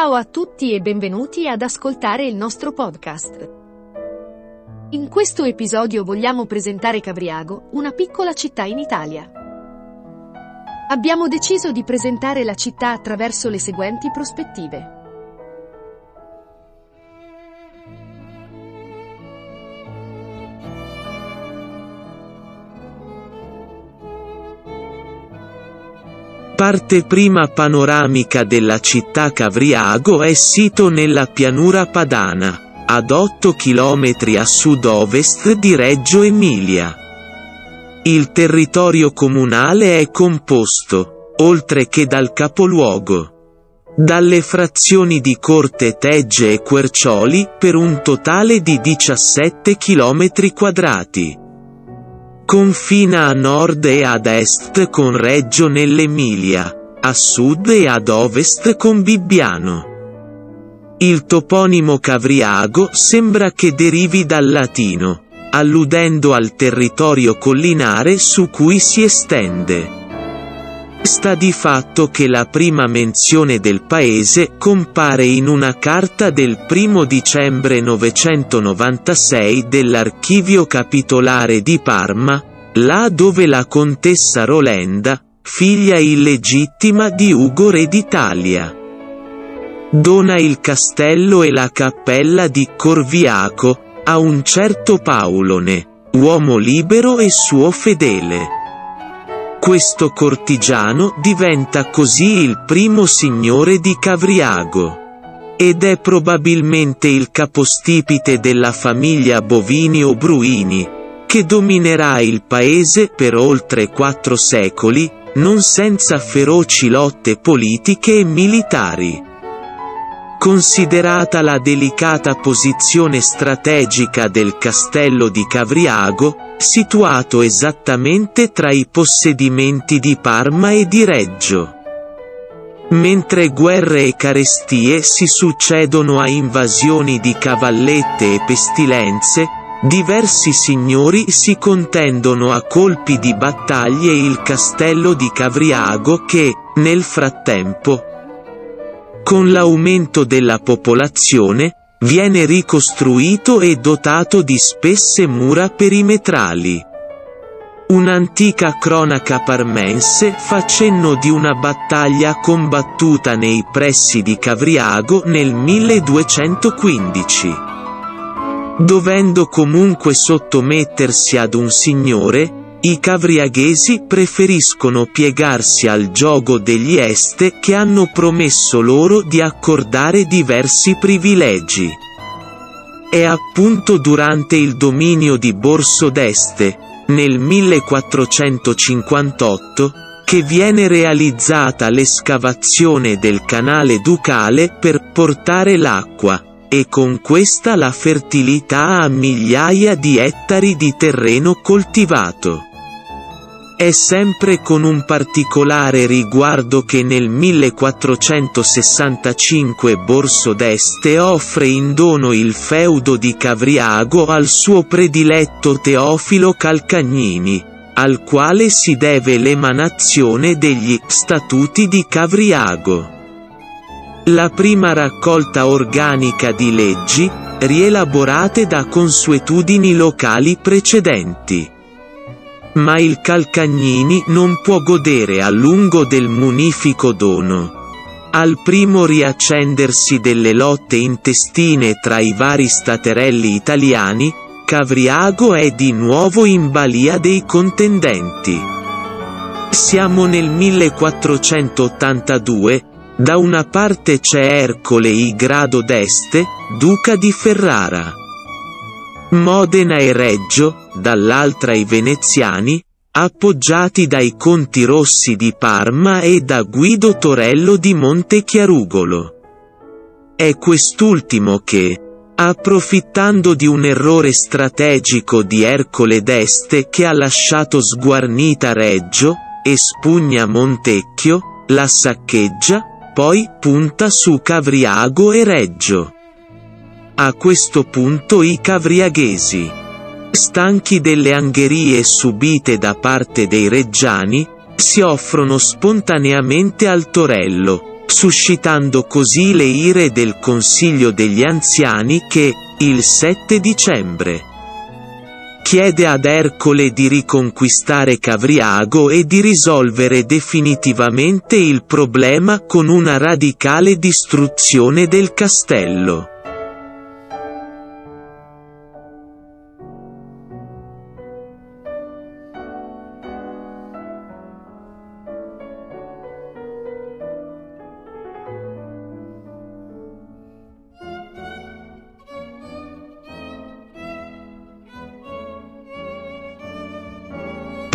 Ciao a tutti e benvenuti ad ascoltare il nostro podcast. In questo episodio vogliamo presentare Cavriago, una piccola città in Italia. Abbiamo deciso di presentare la città attraverso le seguenti prospettive. Parte prima panoramica della città Cavriago è sito nella pianura padana, ad 8 km a sud-ovest di Reggio Emilia. Il territorio comunale è composto, oltre che dal capoluogo, dalle frazioni di Corte Tegge e Quercioli per un totale di 17 km quadrati. Confina a nord e ad est con Reggio nell'Emilia, a sud e ad ovest con Bibbiano. Il toponimo Cavriago sembra che derivi dal latino, alludendo al territorio collinare su cui si estende. Sta di fatto che la prima menzione del paese compare in una carta del 1 dicembre 996 dell'Archivio Capitolare di Parma, là dove la contessa Rolenda, figlia illegittima di Ugo re d'Italia, dona il castello e la cappella di Corviaco a un certo Paolone, uomo libero e suo fedele. Questo cortigiano diventa così il primo signore di Cavriago. Ed è probabilmente il capostipite della famiglia Bovini o Bruini, che dominerà il paese per oltre quattro secoli, non senza feroci lotte politiche e militari. Considerata la delicata posizione strategica del castello di Cavriago, situato esattamente tra i possedimenti di Parma e di Reggio. Mentre guerre e carestie si succedono a invasioni di cavallette e pestilenze, diversi signori si contendono a colpi di battaglie il castello di Cavriago che, nel frattempo, con l'aumento della popolazione, viene ricostruito e dotato di spesse mura perimetrali. Un'antica cronaca parmense fa cenno di una battaglia combattuta nei pressi di Cavriago nel 1215. Dovendo comunque sottomettersi ad un signore, i cavriaghesi preferiscono piegarsi al gioco degli Este che hanno promesso loro di accordare diversi privilegi. È appunto durante il dominio di Borso d'Este, nel 1458, che viene realizzata l'escavazione del canale ducale per portare l'acqua, e con questa la fertilità a migliaia di ettari di terreno coltivato. È sempre con un particolare riguardo che nel 1465 Borso d'Este offre in dono il feudo di Cavriago al suo prediletto Teofilo Calcagnini, al quale si deve l'emanazione degli Statuti di Cavriago. La prima raccolta organica di leggi, rielaborate da consuetudini locali precedenti ma il Calcagnini non può godere a lungo del munifico dono. Al primo riaccendersi delle lotte intestine tra i vari staterelli italiani, Cavriago è di nuovo in balia dei contendenti. Siamo nel 1482, da una parte c'è Ercole I Grado d'Este, duca di Ferrara. Modena e Reggio, dall'altra i veneziani, appoggiati dai conti rossi di Parma e da Guido Torello di Montechiarugolo. È quest'ultimo che, approfittando di un errore strategico di Ercole d'Este che ha lasciato sguarnita Reggio, espugna Montecchio, la saccheggia, poi punta su Cavriago e Reggio. A questo punto i cavriaghesi, stanchi delle angherie subite da parte dei reggiani, si offrono spontaneamente al Torello, suscitando così le ire del Consiglio degli Anziani che, il 7 dicembre, chiede ad Ercole di riconquistare Cavriago e di risolvere definitivamente il problema con una radicale distruzione del castello.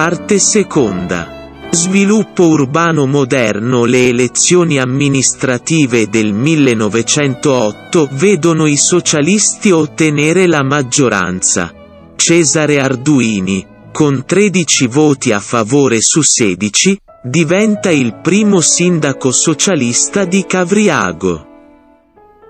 Parte seconda. Sviluppo urbano moderno Le elezioni amministrative del 1908 vedono i socialisti ottenere la maggioranza. Cesare Arduini, con 13 voti a favore su 16, diventa il primo sindaco socialista di Cavriago.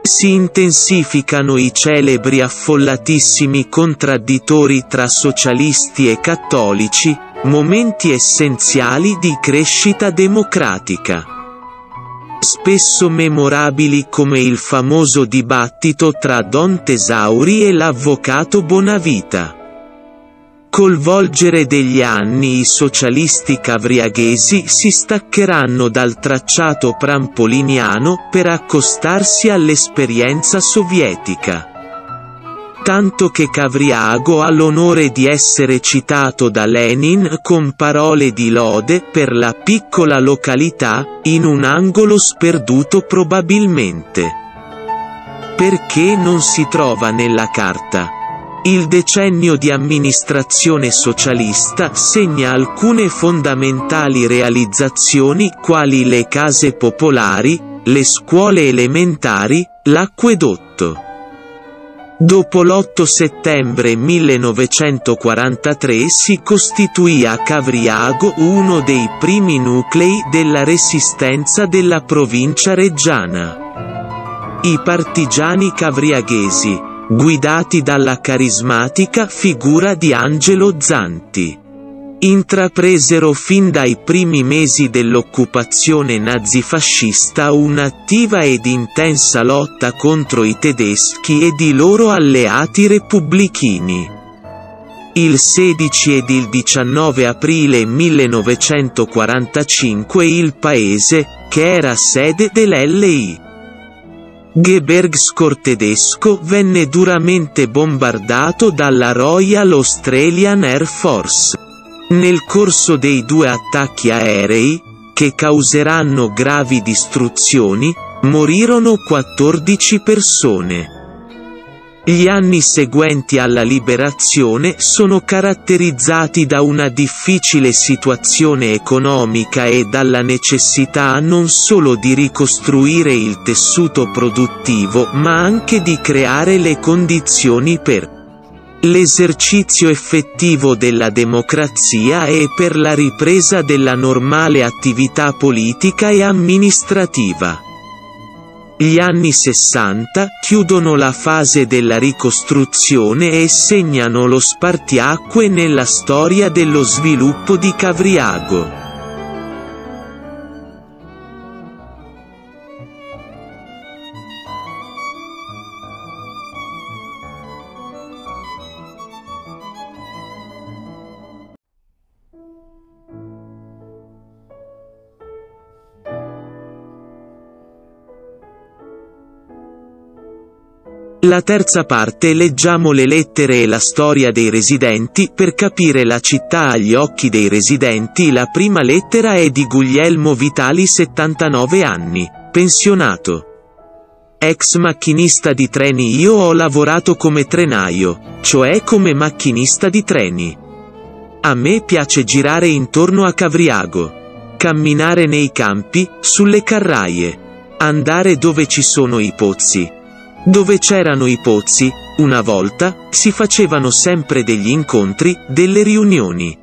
Si intensificano i celebri affollatissimi contraddittori tra socialisti e cattolici, momenti essenziali di crescita democratica. Spesso memorabili come il famoso dibattito tra Don Tesauri e l'avvocato Bonavita. Col volgere degli anni i socialisti cavriaghesi si staccheranno dal tracciato prampoliniano per accostarsi all'esperienza sovietica. Tanto che Cavriago ha l'onore di essere citato da Lenin con parole di lode per la piccola località, in un angolo sperduto probabilmente. Perché non si trova nella carta? Il decennio di amministrazione socialista segna alcune fondamentali realizzazioni quali le case popolari, le scuole elementari, l'acquedotto. Dopo l'8 settembre 1943 si costituì a Cavriago uno dei primi nuclei della resistenza della provincia reggiana. I partigiani cavriaghesi, guidati dalla carismatica figura di Angelo Zanti. Intrapresero fin dai primi mesi dell'occupazione nazifascista un'attiva ed intensa lotta contro i tedeschi ed i loro alleati repubblichini. Il 16 ed il 19 aprile 1945 il paese, che era sede dell'LI, Gebergscore tedesco venne duramente bombardato dalla Royal Australian Air Force. Nel corso dei due attacchi aerei, che causeranno gravi distruzioni, morirono 14 persone. Gli anni seguenti alla liberazione sono caratterizzati da una difficile situazione economica e dalla necessità non solo di ricostruire il tessuto produttivo ma anche di creare le condizioni per l'esercizio effettivo della democrazia e per la ripresa della normale attività politica e amministrativa. Gli anni 60 chiudono la fase della ricostruzione e segnano lo spartiacque nella storia dello sviluppo di Cavriago. La terza parte leggiamo le lettere e la storia dei residenti per capire la città agli occhi dei residenti. La prima lettera è di Guglielmo Vitali 79 anni, pensionato. Ex macchinista di treni Io ho lavorato come trenaio, cioè come macchinista di treni. A me piace girare intorno a Cavriago. Camminare nei campi, sulle carraie. Andare dove ci sono i pozzi dove c'erano i pozzi, una volta, si facevano sempre degli incontri, delle riunioni.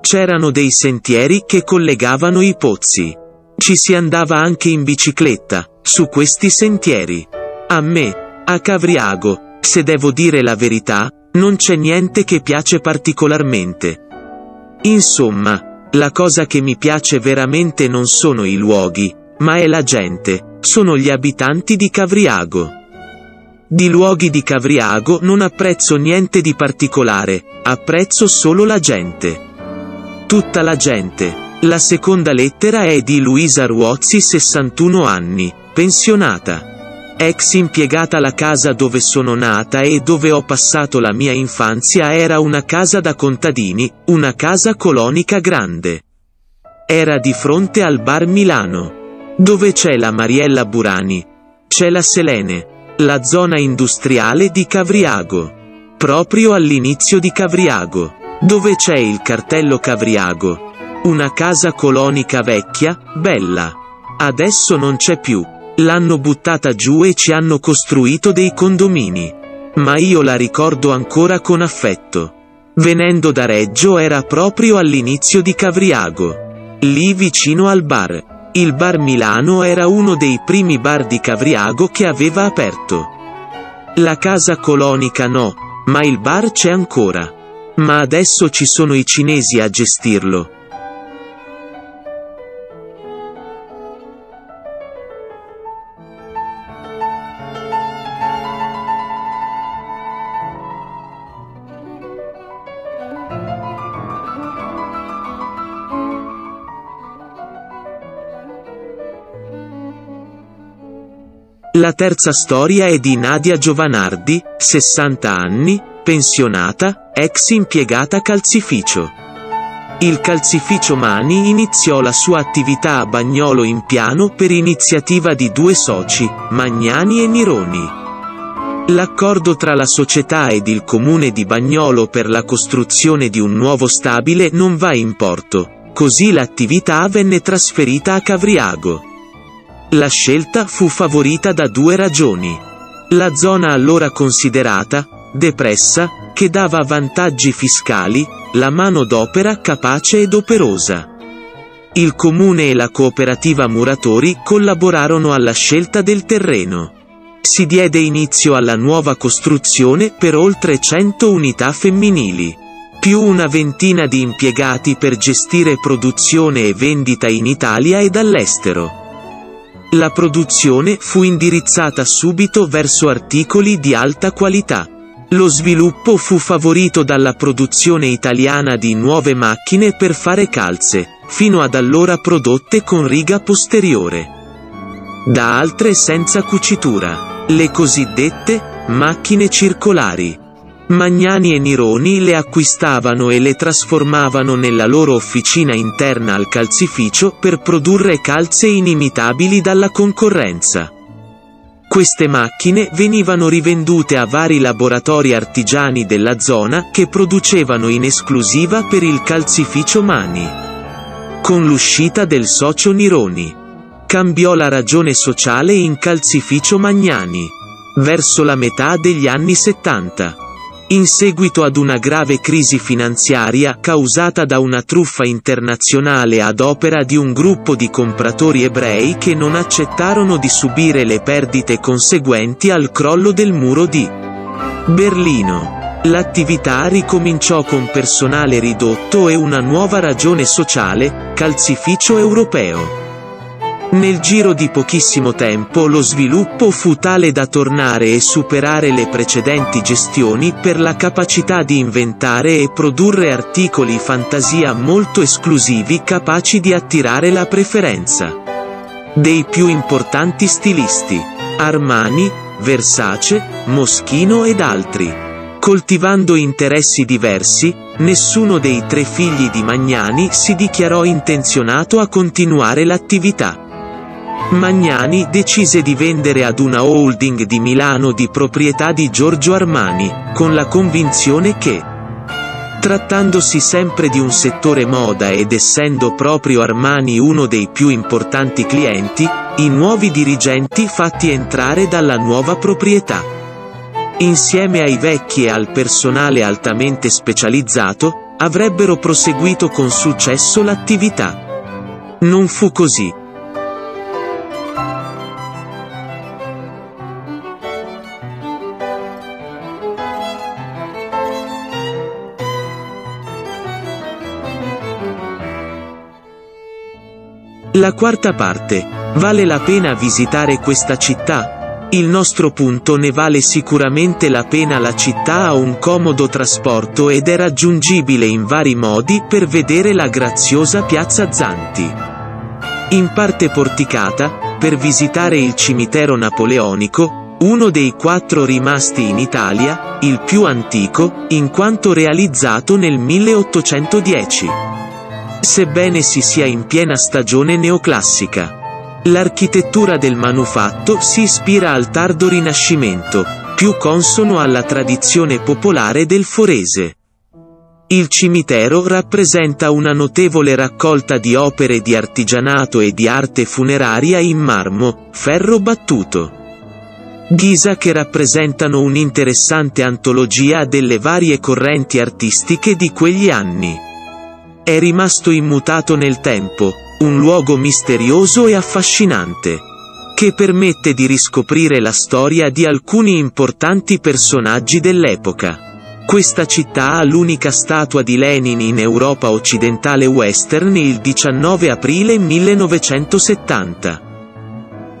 C'erano dei sentieri che collegavano i pozzi. Ci si andava anche in bicicletta, su questi sentieri. A me, a Cavriago, se devo dire la verità, non c'è niente che piace particolarmente. Insomma, la cosa che mi piace veramente non sono i luoghi, ma è la gente, sono gli abitanti di Cavriago. Di luoghi di Cavriago non apprezzo niente di particolare, apprezzo solo la gente. Tutta la gente. La seconda lettera è di Luisa Ruozzi 61 anni, pensionata. Ex impiegata la casa dove sono nata e dove ho passato la mia infanzia era una casa da contadini, una casa colonica grande. Era di fronte al bar Milano. Dove c'è la Mariella Burani. C'è la Selene. La zona industriale di Cavriago. Proprio all'inizio di Cavriago. Dove c'è il cartello Cavriago. Una casa colonica vecchia, bella. Adesso non c'è più. L'hanno buttata giù e ci hanno costruito dei condomini. Ma io la ricordo ancora con affetto. Venendo da Reggio era proprio all'inizio di Cavriago. Lì vicino al bar. Il bar Milano era uno dei primi bar di Cavriago che aveva aperto. La casa colonica no, ma il bar c'è ancora. Ma adesso ci sono i cinesi a gestirlo. La terza storia è di Nadia Giovanardi, 60 anni, pensionata, ex impiegata calzificio. Il calzificio Mani iniziò la sua attività a Bagnolo in piano per iniziativa di due soci, Magnani e Nironi. L'accordo tra la società ed il comune di Bagnolo per la costruzione di un nuovo stabile non va in porto, così l'attività venne trasferita a Cavriago. La scelta fu favorita da due ragioni. La zona allora considerata, depressa, che dava vantaggi fiscali, la mano d'opera capace ed operosa. Il comune e la cooperativa muratori collaborarono alla scelta del terreno. Si diede inizio alla nuova costruzione per oltre 100 unità femminili. Più una ventina di impiegati per gestire produzione e vendita in Italia ed all'estero. La produzione fu indirizzata subito verso articoli di alta qualità. Lo sviluppo fu favorito dalla produzione italiana di nuove macchine per fare calze, fino ad allora prodotte con riga posteriore. Da altre senza cucitura, le cosiddette macchine circolari. Magnani e Nironi le acquistavano e le trasformavano nella loro officina interna al calzificio per produrre calze inimitabili dalla concorrenza. Queste macchine venivano rivendute a vari laboratori artigiani della zona che producevano in esclusiva per il calzificio Mani. Con l'uscita del socio Nironi, cambiò la ragione sociale in calzificio Magnani. Verso la metà degli anni 70. In seguito ad una grave crisi finanziaria causata da una truffa internazionale ad opera di un gruppo di compratori ebrei che non accettarono di subire le perdite conseguenti al crollo del muro di Berlino. L'attività ricominciò con personale ridotto e una nuova ragione sociale, calzificio europeo. Nel giro di pochissimo tempo lo sviluppo fu tale da tornare e superare le precedenti gestioni per la capacità di inventare e produrre articoli fantasia molto esclusivi capaci di attirare la preferenza dei più importanti stilisti, Armani, Versace, Moschino ed altri. Coltivando interessi diversi, nessuno dei tre figli di Magnani si dichiarò intenzionato a continuare l'attività. Magnani decise di vendere ad una holding di Milano di proprietà di Giorgio Armani, con la convinzione che, trattandosi sempre di un settore moda ed essendo proprio Armani uno dei più importanti clienti, i nuovi dirigenti fatti entrare dalla nuova proprietà. Insieme ai vecchi e al personale altamente specializzato, avrebbero proseguito con successo l'attività. Non fu così. La quarta parte. Vale la pena visitare questa città? Il nostro punto ne vale sicuramente la pena la città ha un comodo trasporto ed è raggiungibile in vari modi per vedere la graziosa piazza Zanti. In parte porticata, per visitare il cimitero napoleonico, uno dei quattro rimasti in Italia, il più antico, in quanto realizzato nel 1810. Sebbene si sia in piena stagione neoclassica. L'architettura del manufatto si ispira al tardo Rinascimento, più consono alla tradizione popolare del Forese. Il cimitero rappresenta una notevole raccolta di opere di artigianato e di arte funeraria in marmo, ferro battuto. Ghisa che rappresentano un'interessante antologia delle varie correnti artistiche di quegli anni. È rimasto immutato nel tempo, un luogo misterioso e affascinante, che permette di riscoprire la storia di alcuni importanti personaggi dell'epoca. Questa città ha l'unica statua di Lenin in Europa occidentale western il 19 aprile 1970.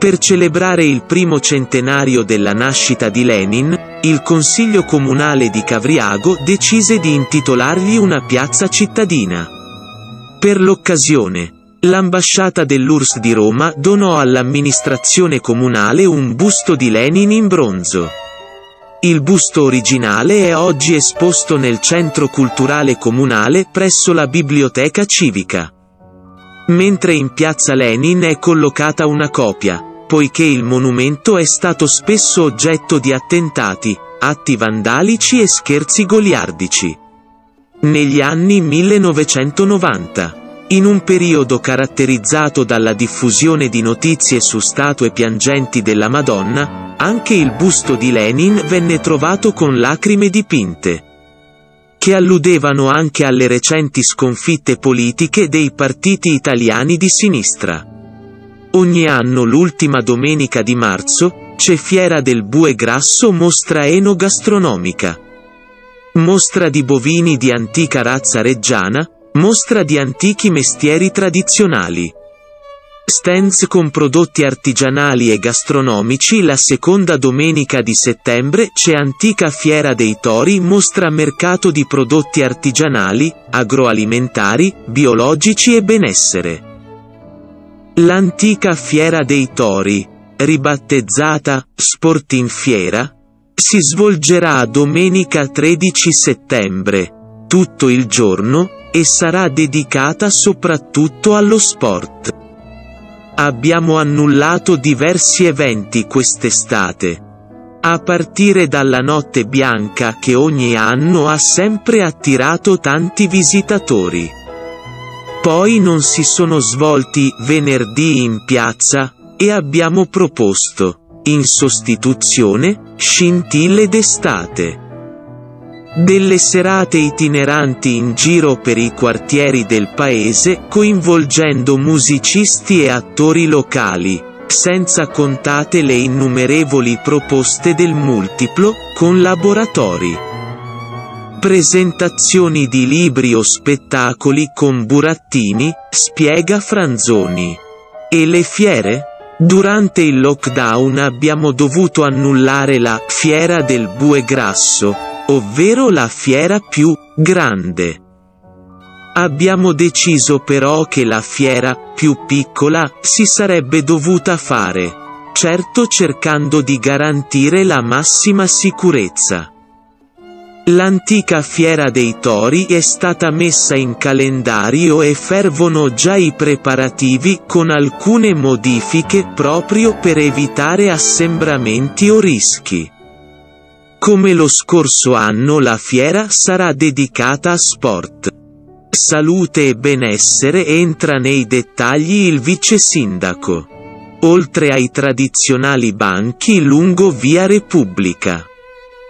Per celebrare il primo centenario della nascita di Lenin, il Consiglio Comunale di Cavriago decise di intitolargli una piazza cittadina. Per l'occasione, l'ambasciata dell'URSS di Roma donò all'amministrazione comunale un busto di Lenin in bronzo. Il busto originale è oggi esposto nel Centro Culturale Comunale presso la Biblioteca Civica. Mentre in piazza Lenin è collocata una copia, poiché il monumento è stato spesso oggetto di attentati, atti vandalici e scherzi goliardici. Negli anni 1990, in un periodo caratterizzato dalla diffusione di notizie su statue piangenti della Madonna, anche il busto di Lenin venne trovato con lacrime dipinte che alludevano anche alle recenti sconfitte politiche dei partiti italiani di sinistra. Ogni anno l'ultima domenica di marzo, c'è Fiera del Bue Grasso mostra enogastronomica. Mostra di bovini di antica razza reggiana, mostra di antichi mestieri tradizionali. Stands con prodotti artigianali e gastronomici la seconda domenica di settembre c'è Antica Fiera dei Tori mostra mercato di prodotti artigianali, agroalimentari, biologici e benessere. L'antica Fiera dei Tori, ribattezzata Sporting Fiera, si svolgerà domenica 13 settembre, tutto il giorno, e sarà dedicata soprattutto allo sport. Abbiamo annullato diversi eventi quest'estate. A partire dalla Notte Bianca che ogni anno ha sempre attirato tanti visitatori. Poi non si sono svolti venerdì in piazza, e abbiamo proposto, in sostituzione, scintille d'estate. Delle serate itineranti in giro per i quartieri del paese coinvolgendo musicisti e attori locali, senza contate le innumerevoli proposte del multiplo, con laboratori. Presentazioni di libri o spettacoli con burattini, spiega Franzoni. E le fiere? Durante il lockdown abbiamo dovuto annullare la Fiera del Bue Grasso, ovvero la fiera più grande. Abbiamo deciso però che la fiera più piccola si sarebbe dovuta fare, certo cercando di garantire la massima sicurezza. L'antica fiera dei tori è stata messa in calendario e fervono già i preparativi con alcune modifiche proprio per evitare assembramenti o rischi. Come lo scorso anno la fiera sarà dedicata a sport. Salute e benessere entra nei dettagli il vice sindaco. Oltre ai tradizionali banchi lungo via Repubblica.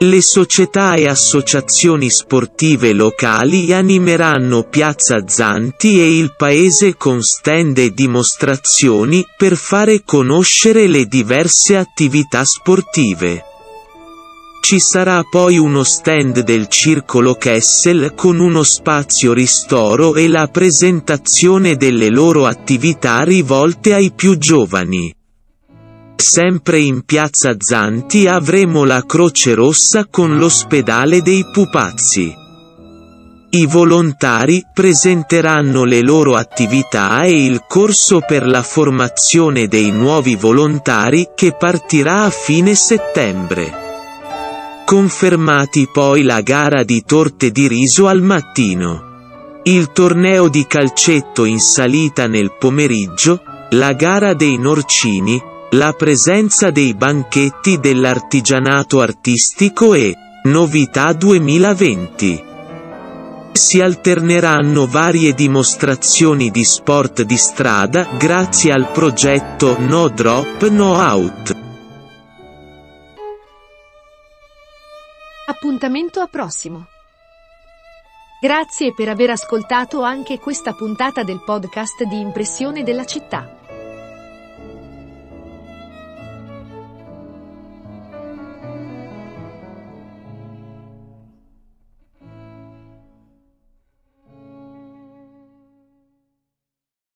Le società e associazioni sportive locali animeranno Piazza Zanti e il paese con stand e dimostrazioni per fare conoscere le diverse attività sportive. Ci sarà poi uno stand del Circolo Kessel con uno spazio ristoro e la presentazione delle loro attività rivolte ai più giovani. Sempre in piazza Zanti avremo la Croce Rossa con l'ospedale dei pupazzi. I volontari presenteranno le loro attività e il corso per la formazione dei nuovi volontari che partirà a fine settembre. Confermati poi la gara di torte di riso al mattino. Il torneo di calcetto in salita nel pomeriggio, la gara dei norcini, la presenza dei banchetti dell'artigianato artistico e Novità 2020 si alterneranno varie dimostrazioni di sport di strada grazie al progetto No Drop No Out. Appuntamento a prossimo. Grazie per aver ascoltato anche questa puntata del podcast di Impressione della città.